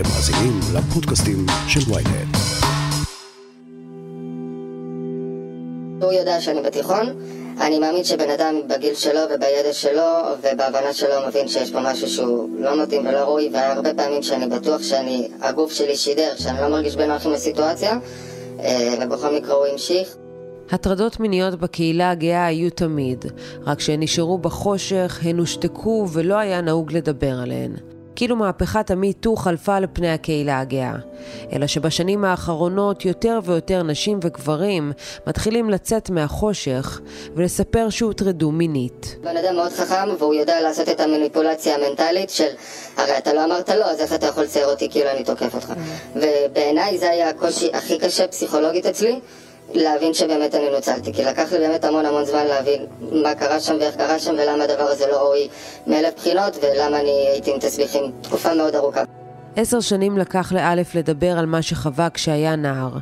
אתם מאזינים לפודקאסטים של ויינט. הוא יודע שאני בתיכון, אני מאמין שבן אדם בגיל שלו ובידע שלו ובהבנה שלו מבין שיש פה משהו שהוא לא מתאים ולא ראוי והרבה פעמים שאני בטוח שאני, הגוף שלי שידר, שאני לא מרגיש בנוח עם הסיטואציה אה, ובכל מקרה הוא המשיך. הטרדות מיניות בקהילה הגאה היו תמיד, רק שהן נשארו בחושך, הן הושתקו ולא היה נהוג לדבר עליהן. כאילו מהפכת המיטו חלפה על פני הקהילה הגאה. אלא שבשנים האחרונות יותר ויותר נשים וגברים מתחילים לצאת מהחושך ולספר שהוטרדו מינית. בן אדם מאוד חכם והוא יודע לעשות את המניפולציה המנטלית של הרי אתה לא אמרת לא, אז איך אתה יכול לצייר אותי כאילו אני תוקף אותך. ובעיניי זה היה הקושי הכי קשה פסיכולוגית אצלי. להבין שבאמת אני נוצלתי, כי לקח לי באמת המון המון זמן להבין מה קרה שם ואיך קרה שם ולמה הדבר הזה לא ראוי מאלף בחינות ולמה אני הייתי עם תסביכים תקופה מאוד ארוכה. עשר שנים לקח לאלף לדבר על מה שחווה כשהיה נער.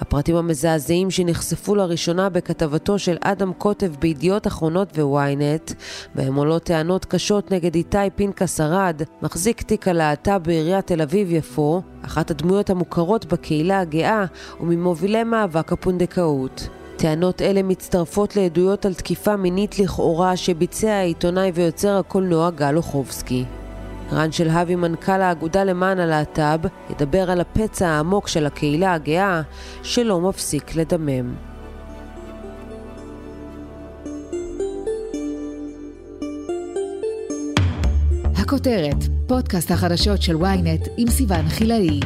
הפרטים המזעזעים שנחשפו לראשונה בכתבתו של אדם קוטב בידיעות אחרונות וויינט, בהם עולות טענות קשות נגד איתי פנקס ארד, מחזיק תיק הלהט"ב בעיריית תל אביב-יפו, אחת הדמויות המוכרות בקהילה הגאה וממובילי מאבק הפונדקאות. טענות אלה מצטרפות לעדויות על תקיפה מינית לכאורה שביצע העיתונאי ויוצר הקולנוע גל אוחובסקי. רן שלהבי, מנכ"ל האגודה למען הלהט"ב, ידבר על הפצע העמוק של הקהילה הגאה שלא מפסיק לדמם. הכותרת, פודקאסט החדשות של ynet עם סיון חילאי.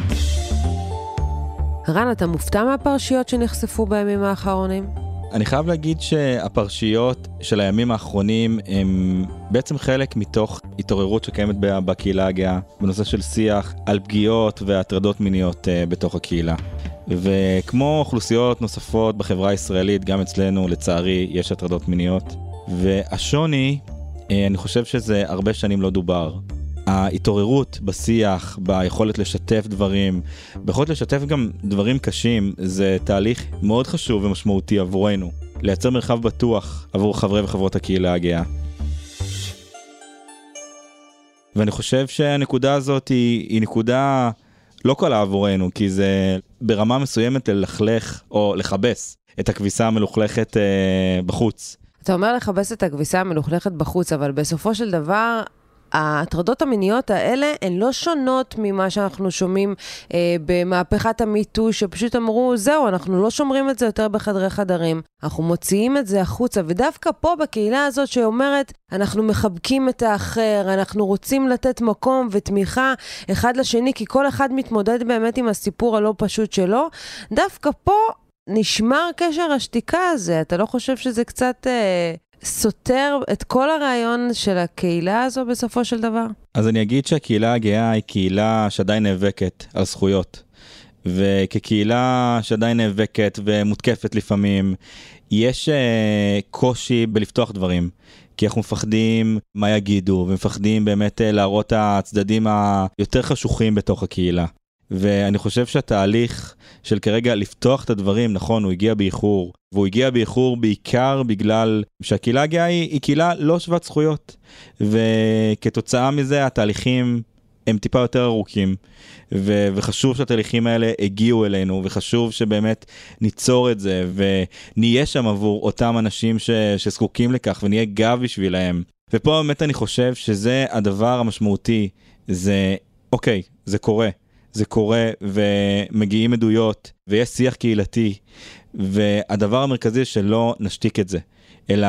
רן, אתה מופתע מהפרשיות שנחשפו בימים האחרונים? אני חייב להגיד שהפרשיות של הימים האחרונים הם בעצם חלק מתוך התעוררות שקיימת בקהילה הגאה בנושא של שיח על פגיעות והטרדות מיניות uh, בתוך הקהילה. וכמו אוכלוסיות נוספות בחברה הישראלית, גם אצלנו לצערי יש הטרדות מיניות. והשוני, uh, אני חושב שזה הרבה שנים לא דובר. ההתעוררות בשיח, ביכולת לשתף דברים, ביכולת לשתף גם דברים קשים, זה תהליך מאוד חשוב ומשמעותי עבורנו. לייצר מרחב בטוח עבור חברי וחברות הקהילה הגאה. ואני חושב שהנקודה הזאת היא, היא נקודה לא קלה עבורנו, כי זה ברמה מסוימת ללכלך או לכבס את הכביסה המלוכלכת אה, בחוץ. אתה אומר לכבס את הכביסה המלוכלכת בחוץ, אבל בסופו של דבר ההטרדות המיניות האלה הן לא שונות ממה שאנחנו שומעים אה, במהפכת המיטו, שפשוט אמרו, זהו, אנחנו לא שומרים את זה יותר בחדרי חדרים. אנחנו מוציאים את זה החוצה, ודווקא פה בקהילה הזאת שאומרת, אנחנו מחבקים את האחר, אנחנו רוצים לתת מקום ותמיכה אחד לשני, כי כל אחד מתמודד באמת עם הסיפור הלא פשוט שלו, דווקא פה נשמר קשר השתיקה הזה. אתה לא חושב שזה קצת... אה, סותר את כל הרעיון של הקהילה הזו בסופו של דבר? אז אני אגיד שהקהילה הגאה היא קהילה שעדיין נאבקת על זכויות. וכקהילה שעדיין נאבקת ומותקפת לפעמים, יש uh, קושי בלפתוח דברים. כי אנחנו מפחדים מה יגידו, ומפחדים באמת uh, להראות הצדדים היותר חשוכים בתוך הקהילה. ואני חושב שהתהליך של כרגע לפתוח את הדברים, נכון, הוא הגיע באיחור, והוא הגיע באיחור בעיקר בגלל שהקהילה הגאה היא, היא קהילה לא שוות זכויות, וכתוצאה מזה התהליכים הם טיפה יותר ארוכים, ו- וחשוב שהתהליכים האלה הגיעו אלינו, וחשוב שבאמת ניצור את זה, ונהיה שם עבור אותם אנשים ש- שזקוקים לכך, ונהיה גב בשבילהם. ופה באמת אני חושב שזה הדבר המשמעותי, זה אוקיי, זה קורה. זה קורה ומגיעים עדויות ויש שיח קהילתי והדבר המרכזי שלא נשתיק את זה, אלא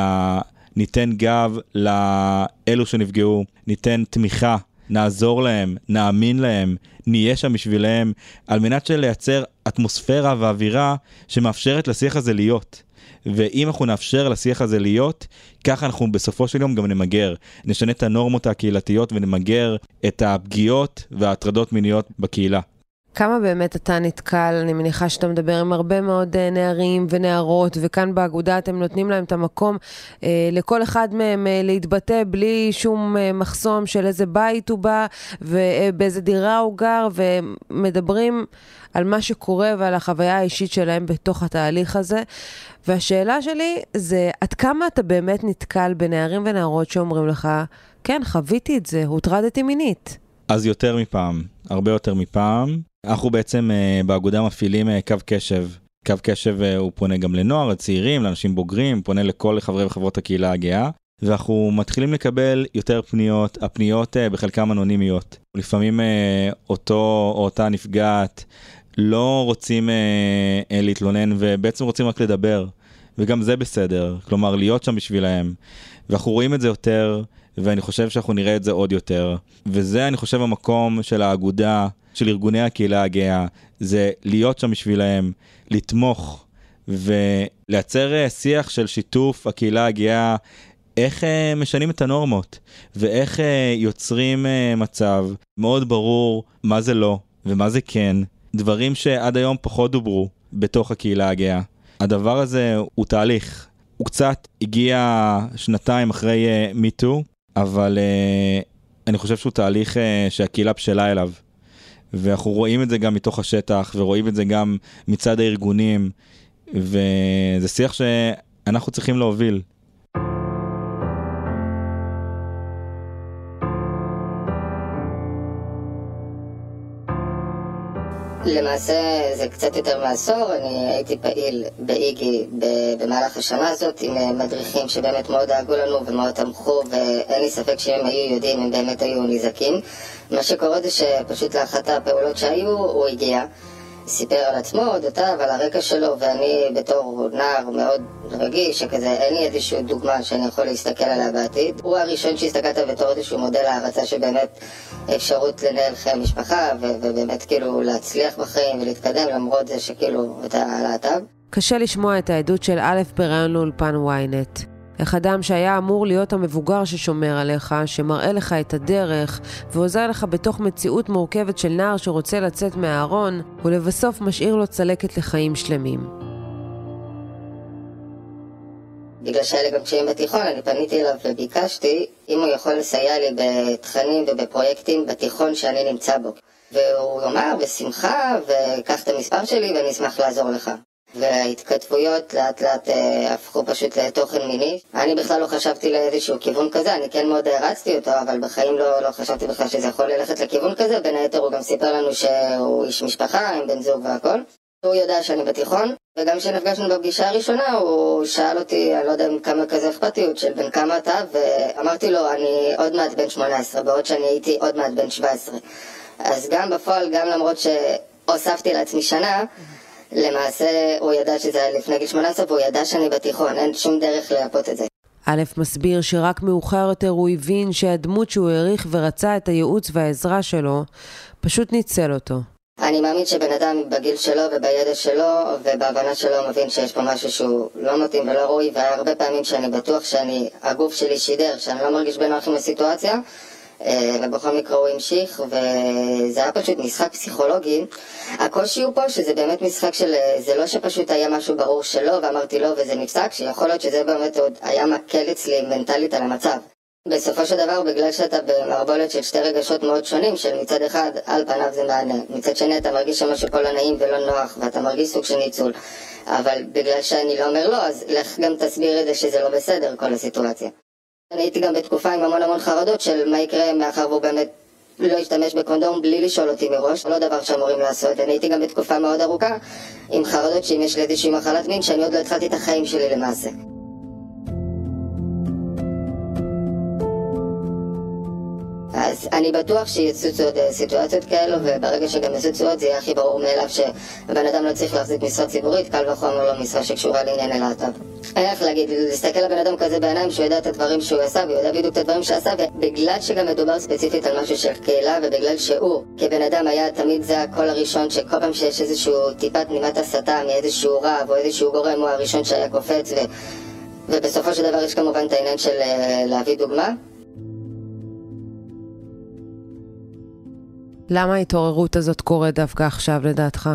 ניתן גב לאלו שנפגעו, ניתן תמיכה, נעזור להם, נאמין להם, נהיה שם בשבילם, על מנת שלייצר אטמוספירה ואווירה שמאפשרת לשיח הזה להיות. ואם אנחנו נאפשר לשיח הזה להיות, ככה אנחנו בסופו של יום גם נמגר. נשנה את הנורמות הקהילתיות ונמגר את הפגיעות וההטרדות מיניות בקהילה. כמה באמת אתה נתקל, אני מניחה שאתה מדבר עם הרבה מאוד אה, נערים ונערות, וכאן באגודה אתם נותנים להם את המקום אה, לכל אחד מהם אה, להתבטא בלי שום אה, מחסום של איזה בית הוא בא ובאיזה דירה הוא גר, ומדברים על מה שקורה ועל החוויה האישית שלהם בתוך התהליך הזה. והשאלה שלי זה, עד כמה אתה באמת נתקל בנערים ונערות שאומרים לך, כן, חוויתי את זה, הוטרדתי מינית. אז יותר מפעם. הרבה יותר מפעם. אנחנו בעצם אה, באגודה מפעילים אה, קו קשב. קו קשב אה, הוא פונה גם לנוער, לצעירים, לאנשים בוגרים, פונה לכל חברי וחברות הקהילה הגאה. ואנחנו מתחילים לקבל יותר פניות, הפניות בחלקם אנונימיות. לפעמים אותו או אותה נפגעת לא רוצים להתלונן ובעצם רוצים רק לדבר, וגם זה בסדר, כלומר להיות שם בשבילהם. ואנחנו רואים את זה יותר, ואני חושב שאנחנו נראה את זה עוד יותר. וזה אני חושב המקום של האגודה, של ארגוני הקהילה הגאה, זה להיות שם בשבילהם, לתמוך. ולייצר אה, שיח של שיתוף הקהילה הגאה איך uh, משנים את הנורמות ואיך uh, יוצרים מצב מאוד ברור מה זה לא ומה זה כן, דברים שעד היום פחות דוברו בתוך הקהילה הגאה. הדבר הזה הוא תהליך, הוא קצת הגיע שנתיים אחרי מיטו, אבל אני חושב שהוא תהליך שהקהילה בשלה אליו. ואנחנו רואים את זה גם מתוך השטח ורואים את זה גם מצד הארגונים וזה שיח שאנחנו צריכים להוביל. למעשה זה קצת יותר מעשור, אני הייתי פעיל באיגי במהלך השנה הזאת עם אה, מדריכים שבאמת מאוד דאגו לנו ומאוד תמכו ואין לי ספק שאם היו יודעים הם באמת היו נזעקים. מה שקורה זה שפשוט לאחת הפעולות שהיו הוא הגיע. סיפר על עצמו, אודותיו, על הרקע שלו, ואני בתור נער מאוד רגיש, שכזה אין לי איזושהי דוגמה שאני יכול להסתכל עליה בעתיד. הוא הראשון שהסתכלת בתור איזשהו מודל הערצה שבאמת אפשרות לנהל חיי משפחה, ו- ובאמת כאילו להצליח בחיים ולהתקדם למרות זה שכאילו אתה להט"ב. קשה לשמוע את העדות של א' בריאיון לאולפן ynet. איך אדם שהיה אמור להיות המבוגר ששומר עליך, שמראה לך את הדרך, ועוזר לך בתוך מציאות מורכבת של נער שרוצה לצאת מהארון, ולבסוף משאיר לו צלקת לחיים שלמים. בגלל שהיה לי גם קשיים בתיכון, אני פניתי אליו וביקשתי אם הוא יכול לסייע לי בתכנים ובפרויקטים בתיכון שאני נמצא בו. והוא אמר, בשמחה, וקח את המספר שלי ואני אשמח לעזור לך. וההתכתבויות לאט לאט אה, הפכו פשוט לתוכן מיני. אני בכלל לא חשבתי לאיזשהו כיוון כזה, אני כן מאוד הערצתי אותו, אבל בחיים לא, לא חשבתי בכלל שזה יכול ללכת לכיוון כזה. בין היתר הוא גם סיפר לנו שהוא איש משפחה עם בן זוג והכל. הוא יודע שאני בתיכון, וגם כשנפגשנו בפגישה הראשונה הוא שאל אותי, אני לא יודע כמה כזה אכפתיות של בן כמה אתה, ואמרתי לו, אני עוד מעט בן 18, בעוד שאני הייתי עוד מעט בן 17. אז גם בפועל, גם למרות שהוספתי לעצמי שנה, למעשה הוא ידע שזה היה לפני גיל 18 והוא ידע שאני בתיכון, אין שום דרך לייפות את זה. א' מסביר שרק מאוחר יותר הוא הבין שהדמות שהוא העריך ורצה את הייעוץ והעזרה שלו, פשוט ניצל אותו. אני מאמין שבן אדם בגיל שלו ובידע שלו ובהבנה שלו מבין שיש פה משהו שהוא לא מתאים ולא ראוי והרבה פעמים שאני בטוח שאני, הגוף שלי שידר, שאני לא מרגיש בנוח עם הסיטואציה ובכל מקרה הוא המשיך, וזה היה פשוט משחק פסיכולוגי. הקושי הוא פה שזה באמת משחק של, אה, זה לא שפשוט היה משהו ברור שלא, ואמרתי לא וזה נפסק, שיכול להיות שזה באמת עוד היה מקל אצלי מנטלית על המצב. בסופו של דבר, בגלל שאתה במערבולת של שתי רגשות מאוד שונים, של מצד אחד, על פניו זה מענה, מצד שני אתה מרגיש שמשהו פה לא נעים ולא נוח, ואתה מרגיש סוג של ניצול. אבל בגלל שאני לא אומר לא, אז לך גם תסביר את זה שזה לא בסדר, כל הסיטואציה. הייתי גם בתקופה עם המון המון חרדות של מה יקרה מאחר והוא באמת לא ישתמש בקונדום בלי לשאול אותי מראש, לא דבר שאמורים לעשות. אני הייתי גם בתקופה מאוד ארוכה עם חרדות שאם יש לי איזושהי מחלת מין שאני עוד לא התחלתי את החיים שלי למעשה. אני בטוח שיצוצו עוד אה, סיטואציות כאלו, וברגע שגם יצוצו עוד זה יהיה הכי ברור מאליו שהבן אדם לא צריך להחזיק משרה ציבורית, קל וחומר לא משרה שקשורה לענייני להט"ב. אין איך להגיד, להסתכל לבן אדם כזה בעיניים שהוא יודע את הדברים שהוא עשה, והוא יודע בדיוק את הדברים שעשה, ובגלל שגם מדובר ספציפית על משהו של קהילה, ובגלל שהוא כבן אדם היה תמיד זה הקול הראשון, שכל פעם שיש איזשהו טיפת נימת הסתה מאיזשהו רב או איזשהו גורם, הוא הראשון שהיה קופץ, ו... ובסופו של דבר יש כמובן את העניין של אה, להביא דוגמה. למה ההתעוררות הזאת קורית דווקא עכשיו לדעתך?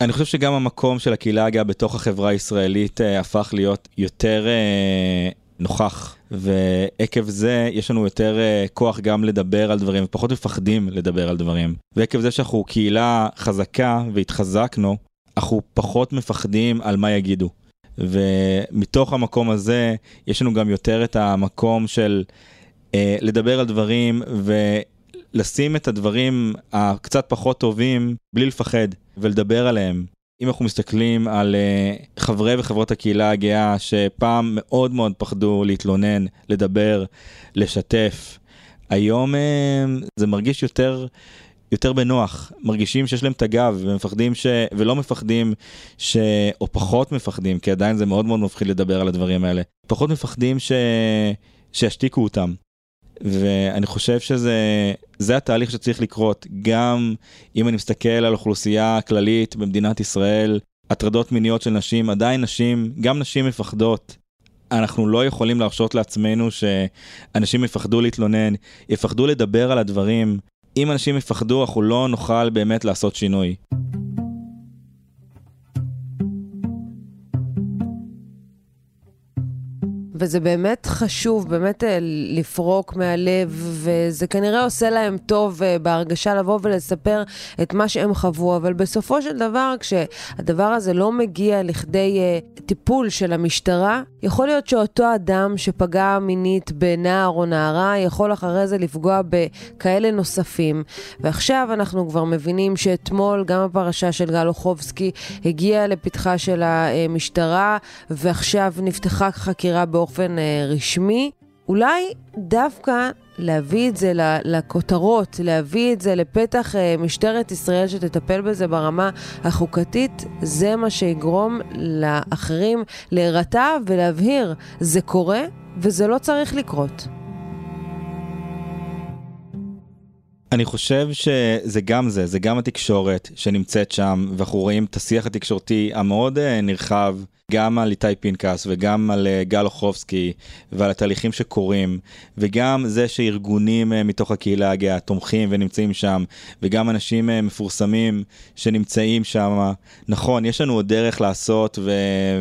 אני חושב שגם המקום של הקהילה הגאה בתוך החברה הישראלית אה, הפך להיות יותר אה, נוכח, ועקב זה יש לנו יותר אה, כוח גם לדבר על דברים, ופחות מפחדים לדבר על דברים. ועקב זה שאנחנו קהילה חזקה והתחזקנו, אנחנו פחות מפחדים על מה יגידו. ומתוך המקום הזה יש לנו גם יותר את המקום של אה, לדבר על דברים ו... לשים את הדברים הקצת פחות טובים בלי לפחד ולדבר עליהם. אם אנחנו מסתכלים על uh, חברי וחברות הקהילה הגאה שפעם מאוד מאוד פחדו להתלונן, לדבר, לשתף, היום uh, זה מרגיש יותר, יותר בנוח, מרגישים שיש להם את הגב ומפחדים ש... ולא מפחדים ש... או פחות מפחדים, כי עדיין זה מאוד מאוד מפחיד לדבר על הדברים האלה, פחות מפחדים ש... שישתיקו אותם. ואני חושב שזה זה התהליך שצריך לקרות גם אם אני מסתכל על אוכלוסייה כללית במדינת ישראל הטרדות מיניות של נשים עדיין נשים גם נשים מפחדות. אנחנו לא יכולים להרשות לעצמנו שאנשים יפחדו להתלונן יפחדו לדבר על הדברים אם אנשים יפחדו אנחנו לא נוכל באמת לעשות שינוי. וזה באמת חשוב, באמת אה, לפרוק מהלב, וזה כנראה עושה להם טוב אה, בהרגשה לבוא ולספר את מה שהם חוו, אבל בסופו של דבר, כשהדבר הזה לא מגיע לכדי uh, טיפול של המשטרה, יכול להיות שאותו אדם שפגע מינית בנער או נערה, יכול אחרי זה לפגוע בכאלה נוספים. ועכשיו אנחנו כבר מבינים שאתמול גם הפרשה של גל אוחובסקי הגיעה לפתחה של המשטרה, ועכשיו נפתחה חקירה באופן... באופן אה, רשמי, אולי דווקא להביא את זה לכותרות, להביא את זה לפתח אה, משטרת ישראל שתטפל בזה ברמה החוקתית, זה מה שיגרום לאחרים להירתע ולהבהיר, זה קורה וזה לא צריך לקרות. אני חושב שזה גם זה, זה גם התקשורת שנמצאת שם, ואנחנו רואים את השיח התקשורתי המאוד אה, נרחב, גם על איתי פנקס וגם על אה, גל אוחובסקי ועל התהליכים שקורים, וגם זה שארגונים אה, מתוך הקהילה הגאה תומכים ונמצאים שם, וגם אנשים מפורסמים שנמצאים שם. נכון, יש לנו עוד דרך לעשות, ו...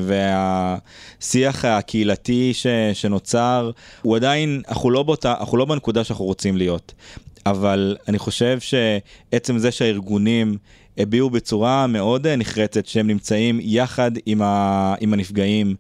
והשיח הקהילתי ש... שנוצר, הוא עדיין, אנחנו לא, באותה, אנחנו לא בנקודה שאנחנו רוצים להיות. אבל אני חושב שעצם זה שהארגונים הביעו בצורה מאוד נחרצת שהם נמצאים יחד עם, ה, עם הנפגעים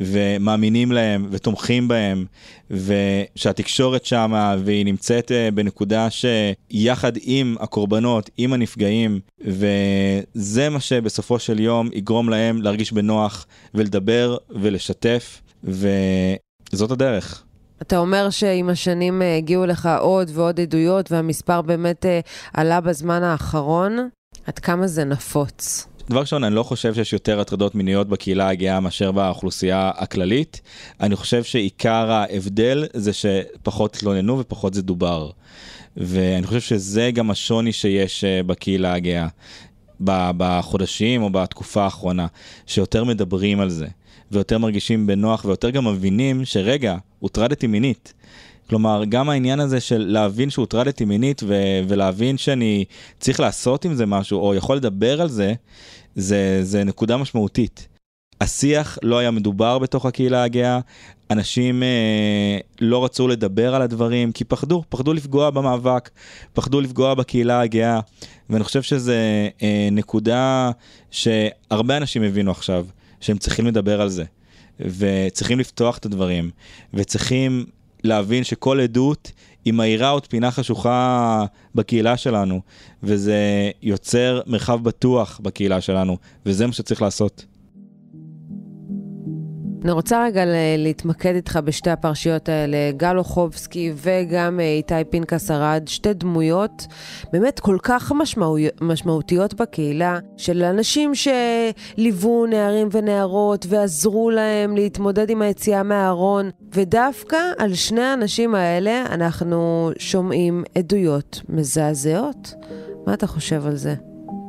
ומאמינים להם ותומכים בהם ושהתקשורת שמה והיא נמצאת אה, בנקודה שיחד עם הקורבנות, עם הנפגעים וזה מה שבסופו של יום יגרום להם להרגיש בנוח ולדבר ולשתף וזאת הדרך. אתה אומר שעם השנים אה, הגיעו לך עוד ועוד עדויות והמספר באמת אה, עלה בזמן האחרון. עד כמה זה נפוץ? דבר ראשון, אני לא חושב שיש יותר הטרדות מיניות בקהילה הגאה מאשר באוכלוסייה הכללית. אני חושב שעיקר ההבדל זה שפחות התלוננו ופחות זה דובר. ואני חושב שזה גם השוני שיש אה, בקהילה הגאה. בחודשים או בתקופה האחרונה, שיותר מדברים על זה. ויותר מרגישים בנוח ויותר גם מבינים שרגע, הוטרדתי מינית. כלומר, גם העניין הזה של להבין שהוטרדתי מינית ו- ולהבין שאני צריך לעשות עם זה משהו, או יכול לדבר על זה, זה, זה נקודה משמעותית. השיח לא היה מדובר בתוך הקהילה הגאה, אנשים אה, לא רצו לדבר על הדברים כי פחדו, פחדו לפגוע במאבק, פחדו לפגוע בקהילה הגאה, ואני חושב שזה אה, נקודה שהרבה אנשים הבינו עכשיו, שהם צריכים לדבר על זה, וצריכים לפתוח את הדברים, וצריכים להבין שכל עדות היא מאירה עוד פינה חשוכה בקהילה שלנו, וזה יוצר מרחב בטוח בקהילה שלנו, וזה מה שצריך לעשות. אני רוצה רגע להתמקד איתך בשתי הפרשיות האלה, גל אוחובסקי וגם אה, איתי פנקס ארד, שתי דמויות באמת כל כך משמעו, משמעותיות בקהילה, של אנשים שליוו נערים ונערות ועזרו להם להתמודד עם היציאה מהארון, ודווקא על שני האנשים האלה אנחנו שומעים עדויות מזעזעות. מה אתה חושב על זה?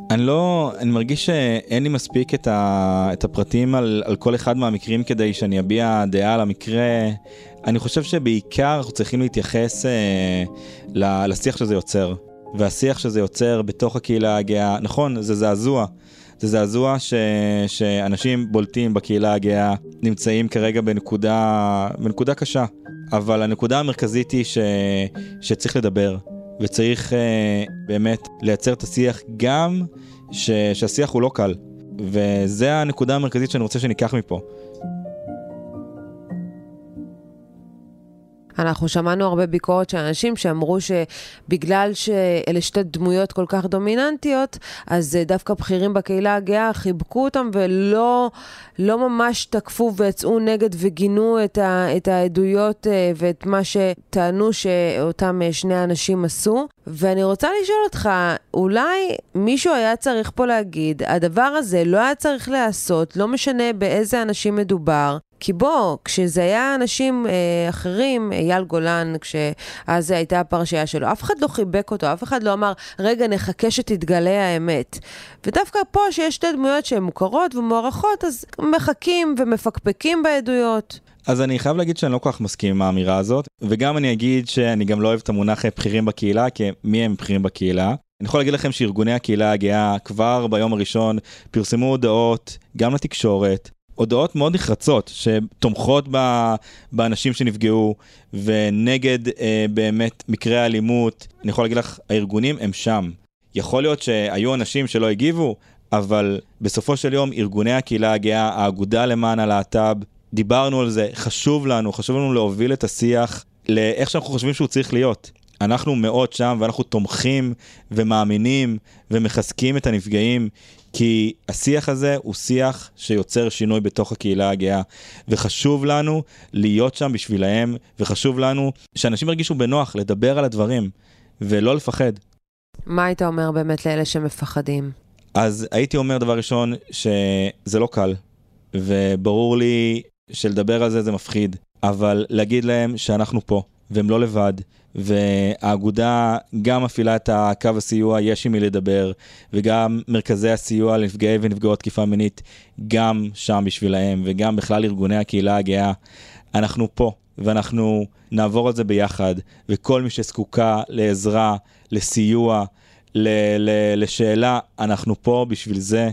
אני לא, אני מרגיש שאין לי מספיק את, ה, את הפרטים על, על כל אחד מהמקרים כדי שאני אביע דעה על המקרה. אני חושב שבעיקר אנחנו צריכים להתייחס אה, לשיח שזה יוצר. והשיח שזה יוצר בתוך הקהילה הגאה, נכון, זה זעזוע. זה זעזוע ש, שאנשים בולטים בקהילה הגאה נמצאים כרגע בנקודה, בנקודה קשה. אבל הנקודה המרכזית היא ש, שצריך לדבר. וצריך uh, באמת לייצר את השיח גם ש, שהשיח הוא לא קל. וזה הנקודה המרכזית שאני רוצה שניקח מפה. אנחנו שמענו הרבה ביקורת של אנשים שאמרו שבגלל שאלה שתי דמויות כל כך דומיננטיות, אז דווקא בכירים בקהילה הגאה חיבקו אותם ולא לא ממש תקפו ויצאו נגד וגינו את, ה, את העדויות אה, ואת מה שטענו שאותם אה, שני אנשים עשו. ואני רוצה לשאול אותך, אולי מישהו היה צריך פה להגיד, הדבר הזה לא היה צריך להיעשות, לא משנה באיזה אנשים מדובר, כי בוא, כשזה היה אנשים אה, אחרים, אייל גולן, כשאז הייתה הפרשייה שלו, אף אחד לא חיבק אותו, אף אחד לא אמר, רגע, נחכה שתתגלה האמת. ודווקא פה, שיש שתי דמויות שהן מוכרות ומוערכות, אז מחכים ומפקפקים בעדויות. אז אני חייב להגיד שאני לא כל כך מסכים עם האמירה הזאת, וגם אני אגיד שאני גם לא אוהב את המונח בכירים בקהילה, כי מי הם בכירים בקהילה? אני יכול להגיד לכם שארגוני הקהילה הגאה כבר ביום הראשון פרסמו הודעות גם לתקשורת, הודעות מאוד נחרצות שתומכות ב, באנשים שנפגעו ונגד אה, באמת מקרי האלימות. אני יכול להגיד לך, הארגונים הם שם. יכול להיות שהיו אנשים שלא הגיבו, אבל בסופו של יום ארגוני הקהילה הגאה, האגודה למען הלהט"ב, דיברנו על זה, חשוב לנו, חשוב לנו להוביל את השיח לאיך שאנחנו חושבים שהוא צריך להיות. אנחנו מאוד שם ואנחנו תומכים ומאמינים ומחזקים את הנפגעים כי השיח הזה הוא שיח שיוצר שינוי בתוך הקהילה הגאה, וחשוב לנו להיות שם בשבילהם, וחשוב לנו שאנשים ירגישו בנוח לדבר על הדברים, ולא לפחד. מה היית אומר באמת לאלה שמפחדים? אז הייתי אומר דבר ראשון, שזה לא קל, וברור לי שלדבר על זה זה מפחיד, אבל להגיד להם שאנחנו פה, והם לא לבד, והאגודה גם מפעילה את הקו הסיוע יש עם מי לדבר, וגם מרכזי הסיוע לנפגעי ונפגעות תקיפה מינית, גם שם בשבילהם, וגם בכלל ארגוני הקהילה הגאה. אנחנו פה, ואנחנו נעבור על זה ביחד, וכל מי שזקוקה לעזרה, לסיוע, ל- ל- לשאלה, אנחנו פה בשביל זה,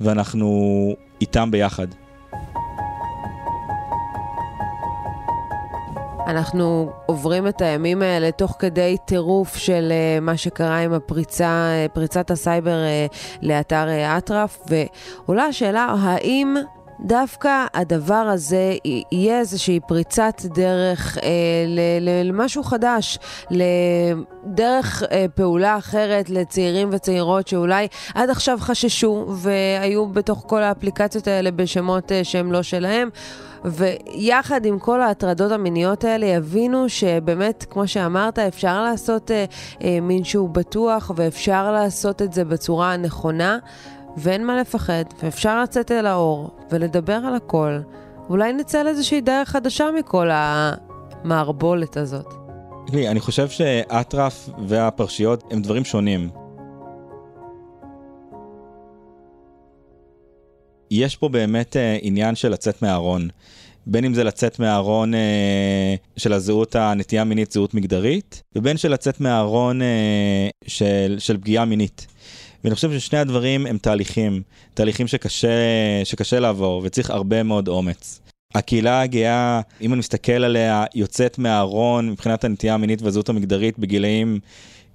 ואנחנו איתם ביחד. אנחנו עוברים את הימים האלה תוך כדי טירוף של uh, מה שקרה עם הפריצה, uh, פריצת הסייבר uh, לאתר אטרף, ועולה השאלה, האם דווקא הדבר הזה יהיה איזושהי פריצת דרך אה, למשהו חדש, לדרך אה, פעולה אחרת לצעירים וצעירות שאולי עד עכשיו חששו והיו בתוך כל האפליקציות האלה בשמות אה, שהם לא שלהם. ויחד עם כל ההטרדות המיניות האלה יבינו שבאמת, כמו שאמרת, אפשר לעשות אה, אה, מין שהוא בטוח ואפשר לעשות את זה בצורה הנכונה. ואין מה לפחד, ואפשר לצאת אל האור ולדבר על הכל. אולי נצא לאיזושהי דרך חדשה מכל המערבולת הזאת. תראי, אני חושב שאטרף והפרשיות הם דברים שונים. יש פה באמת אה, עניין של לצאת מהארון. בין אם זה לצאת מהארון אה, של הזהות הנטייה מינית, זהות מגדרית, ובין של לצאת מהארון אה, של, של פגיעה מינית. ואני חושב ששני הדברים הם תהליכים, תהליכים שקשה, שקשה לעבור וצריך הרבה מאוד אומץ. הקהילה הגאה, אם אני מסתכל עליה, יוצאת מהארון מבחינת הנטייה המינית והזהות המגדרית בגילאים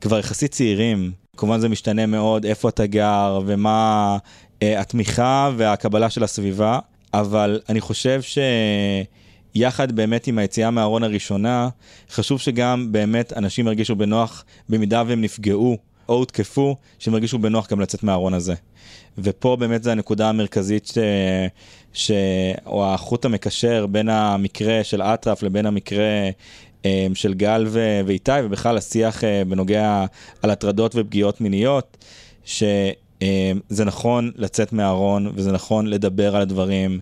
כבר יחסית צעירים. כמובן זה משתנה מאוד איפה אתה גר ומה אה, התמיכה והקבלה של הסביבה, אבל אני חושב שיחד באמת עם היציאה מהארון הראשונה, חשוב שגם באמת אנשים ירגישו בנוח במידה והם נפגעו או הותקפו, שהם ירגישו בנוח גם לצאת מהארון הזה. ופה באמת זה הנקודה המרכזית, ש... ש... או החוט המקשר בין המקרה של אטרף לבין המקרה אה, של גל ו... ואיתי, ובכלל השיח אה, בנוגע על הטרדות ופגיעות מיניות, שזה נכון לצאת מהארון וזה נכון לדבר על הדברים.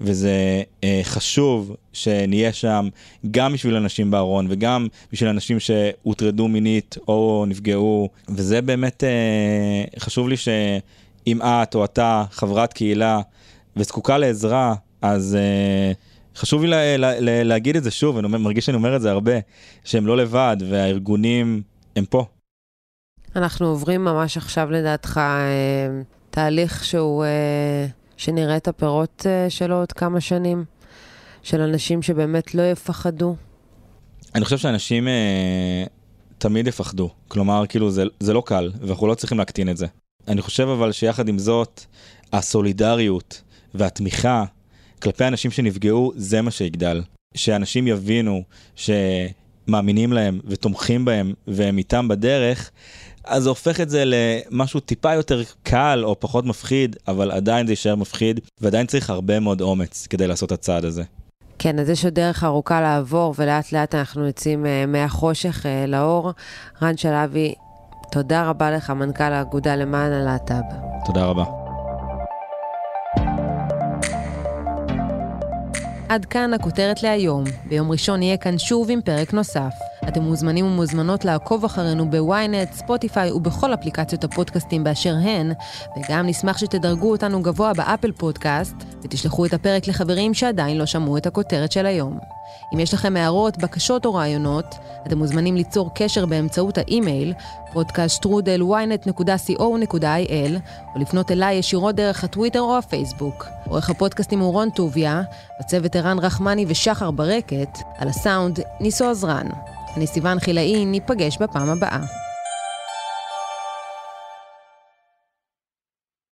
וזה אה, חשוב שנהיה שם גם בשביל אנשים בארון וגם בשביל אנשים שהוטרדו מינית או נפגעו, וזה באמת אה, חשוב לי שאם את או אתה חברת קהילה וזקוקה לעזרה, אז אה, חשוב לי לה, לה, לה, להגיד את זה שוב, אני מרגיש שאני אומר את זה הרבה, שהם לא לבד והארגונים הם פה. אנחנו עוברים ממש עכשיו לדעתך אה, תהליך שהוא... אה... שנראה את הפירות uh, שלו עוד כמה שנים? של אנשים שבאמת לא יפחדו? אני חושב שאנשים תמיד יפחדו. כלומר, כאילו, זה, זה לא קל, ואנחנו לא צריכים להקטין את זה. אני חושב אבל שיחד עם זאת, הסולידריות והתמיכה כלפי אנשים שנפגעו, זה מה שיגדל. שאנשים יבינו ש... מאמינים להם ותומכים בהם והם איתם בדרך, אז זה הופך את זה למשהו טיפה יותר קל או פחות מפחיד, אבל עדיין זה יישאר מפחיד, ועדיין צריך הרבה מאוד אומץ כדי לעשות את הצעד הזה. כן, אז יש עוד דרך ארוכה לעבור, ולאט לאט אנחנו יוצאים אה, מהחושך אה, לאור. רן שלוי, תודה רבה לך, מנכ"ל האגודה למען הלהט"ב. תודה רבה. עד כאן הכותרת להיום. ביום ראשון נהיה כאן שוב עם פרק נוסף. אתם מוזמנים ומוזמנות לעקוב אחרינו בוויינט, ספוטיפיי ובכל אפליקציות הפודקאסטים באשר הן, וגם נשמח שתדרגו אותנו גבוה באפל פודקאסט, ותשלחו את הפרק לחברים שעדיין לא שמעו את הכותרת של היום. אם יש לכם הערות, בקשות או רעיונות, אתם מוזמנים ליצור קשר באמצעות האימייל podcaststrudel.ynet.co.il או לפנות אליי ישירות דרך הטוויטר או הפייסבוק. עורך הפודקאסטים הוא רון טוביה, בצוות ערן רחמני ושחר ברקת, על הסאונד ניסו עזרן. אני סיוון חילאי, ניפגש בפעם הבאה.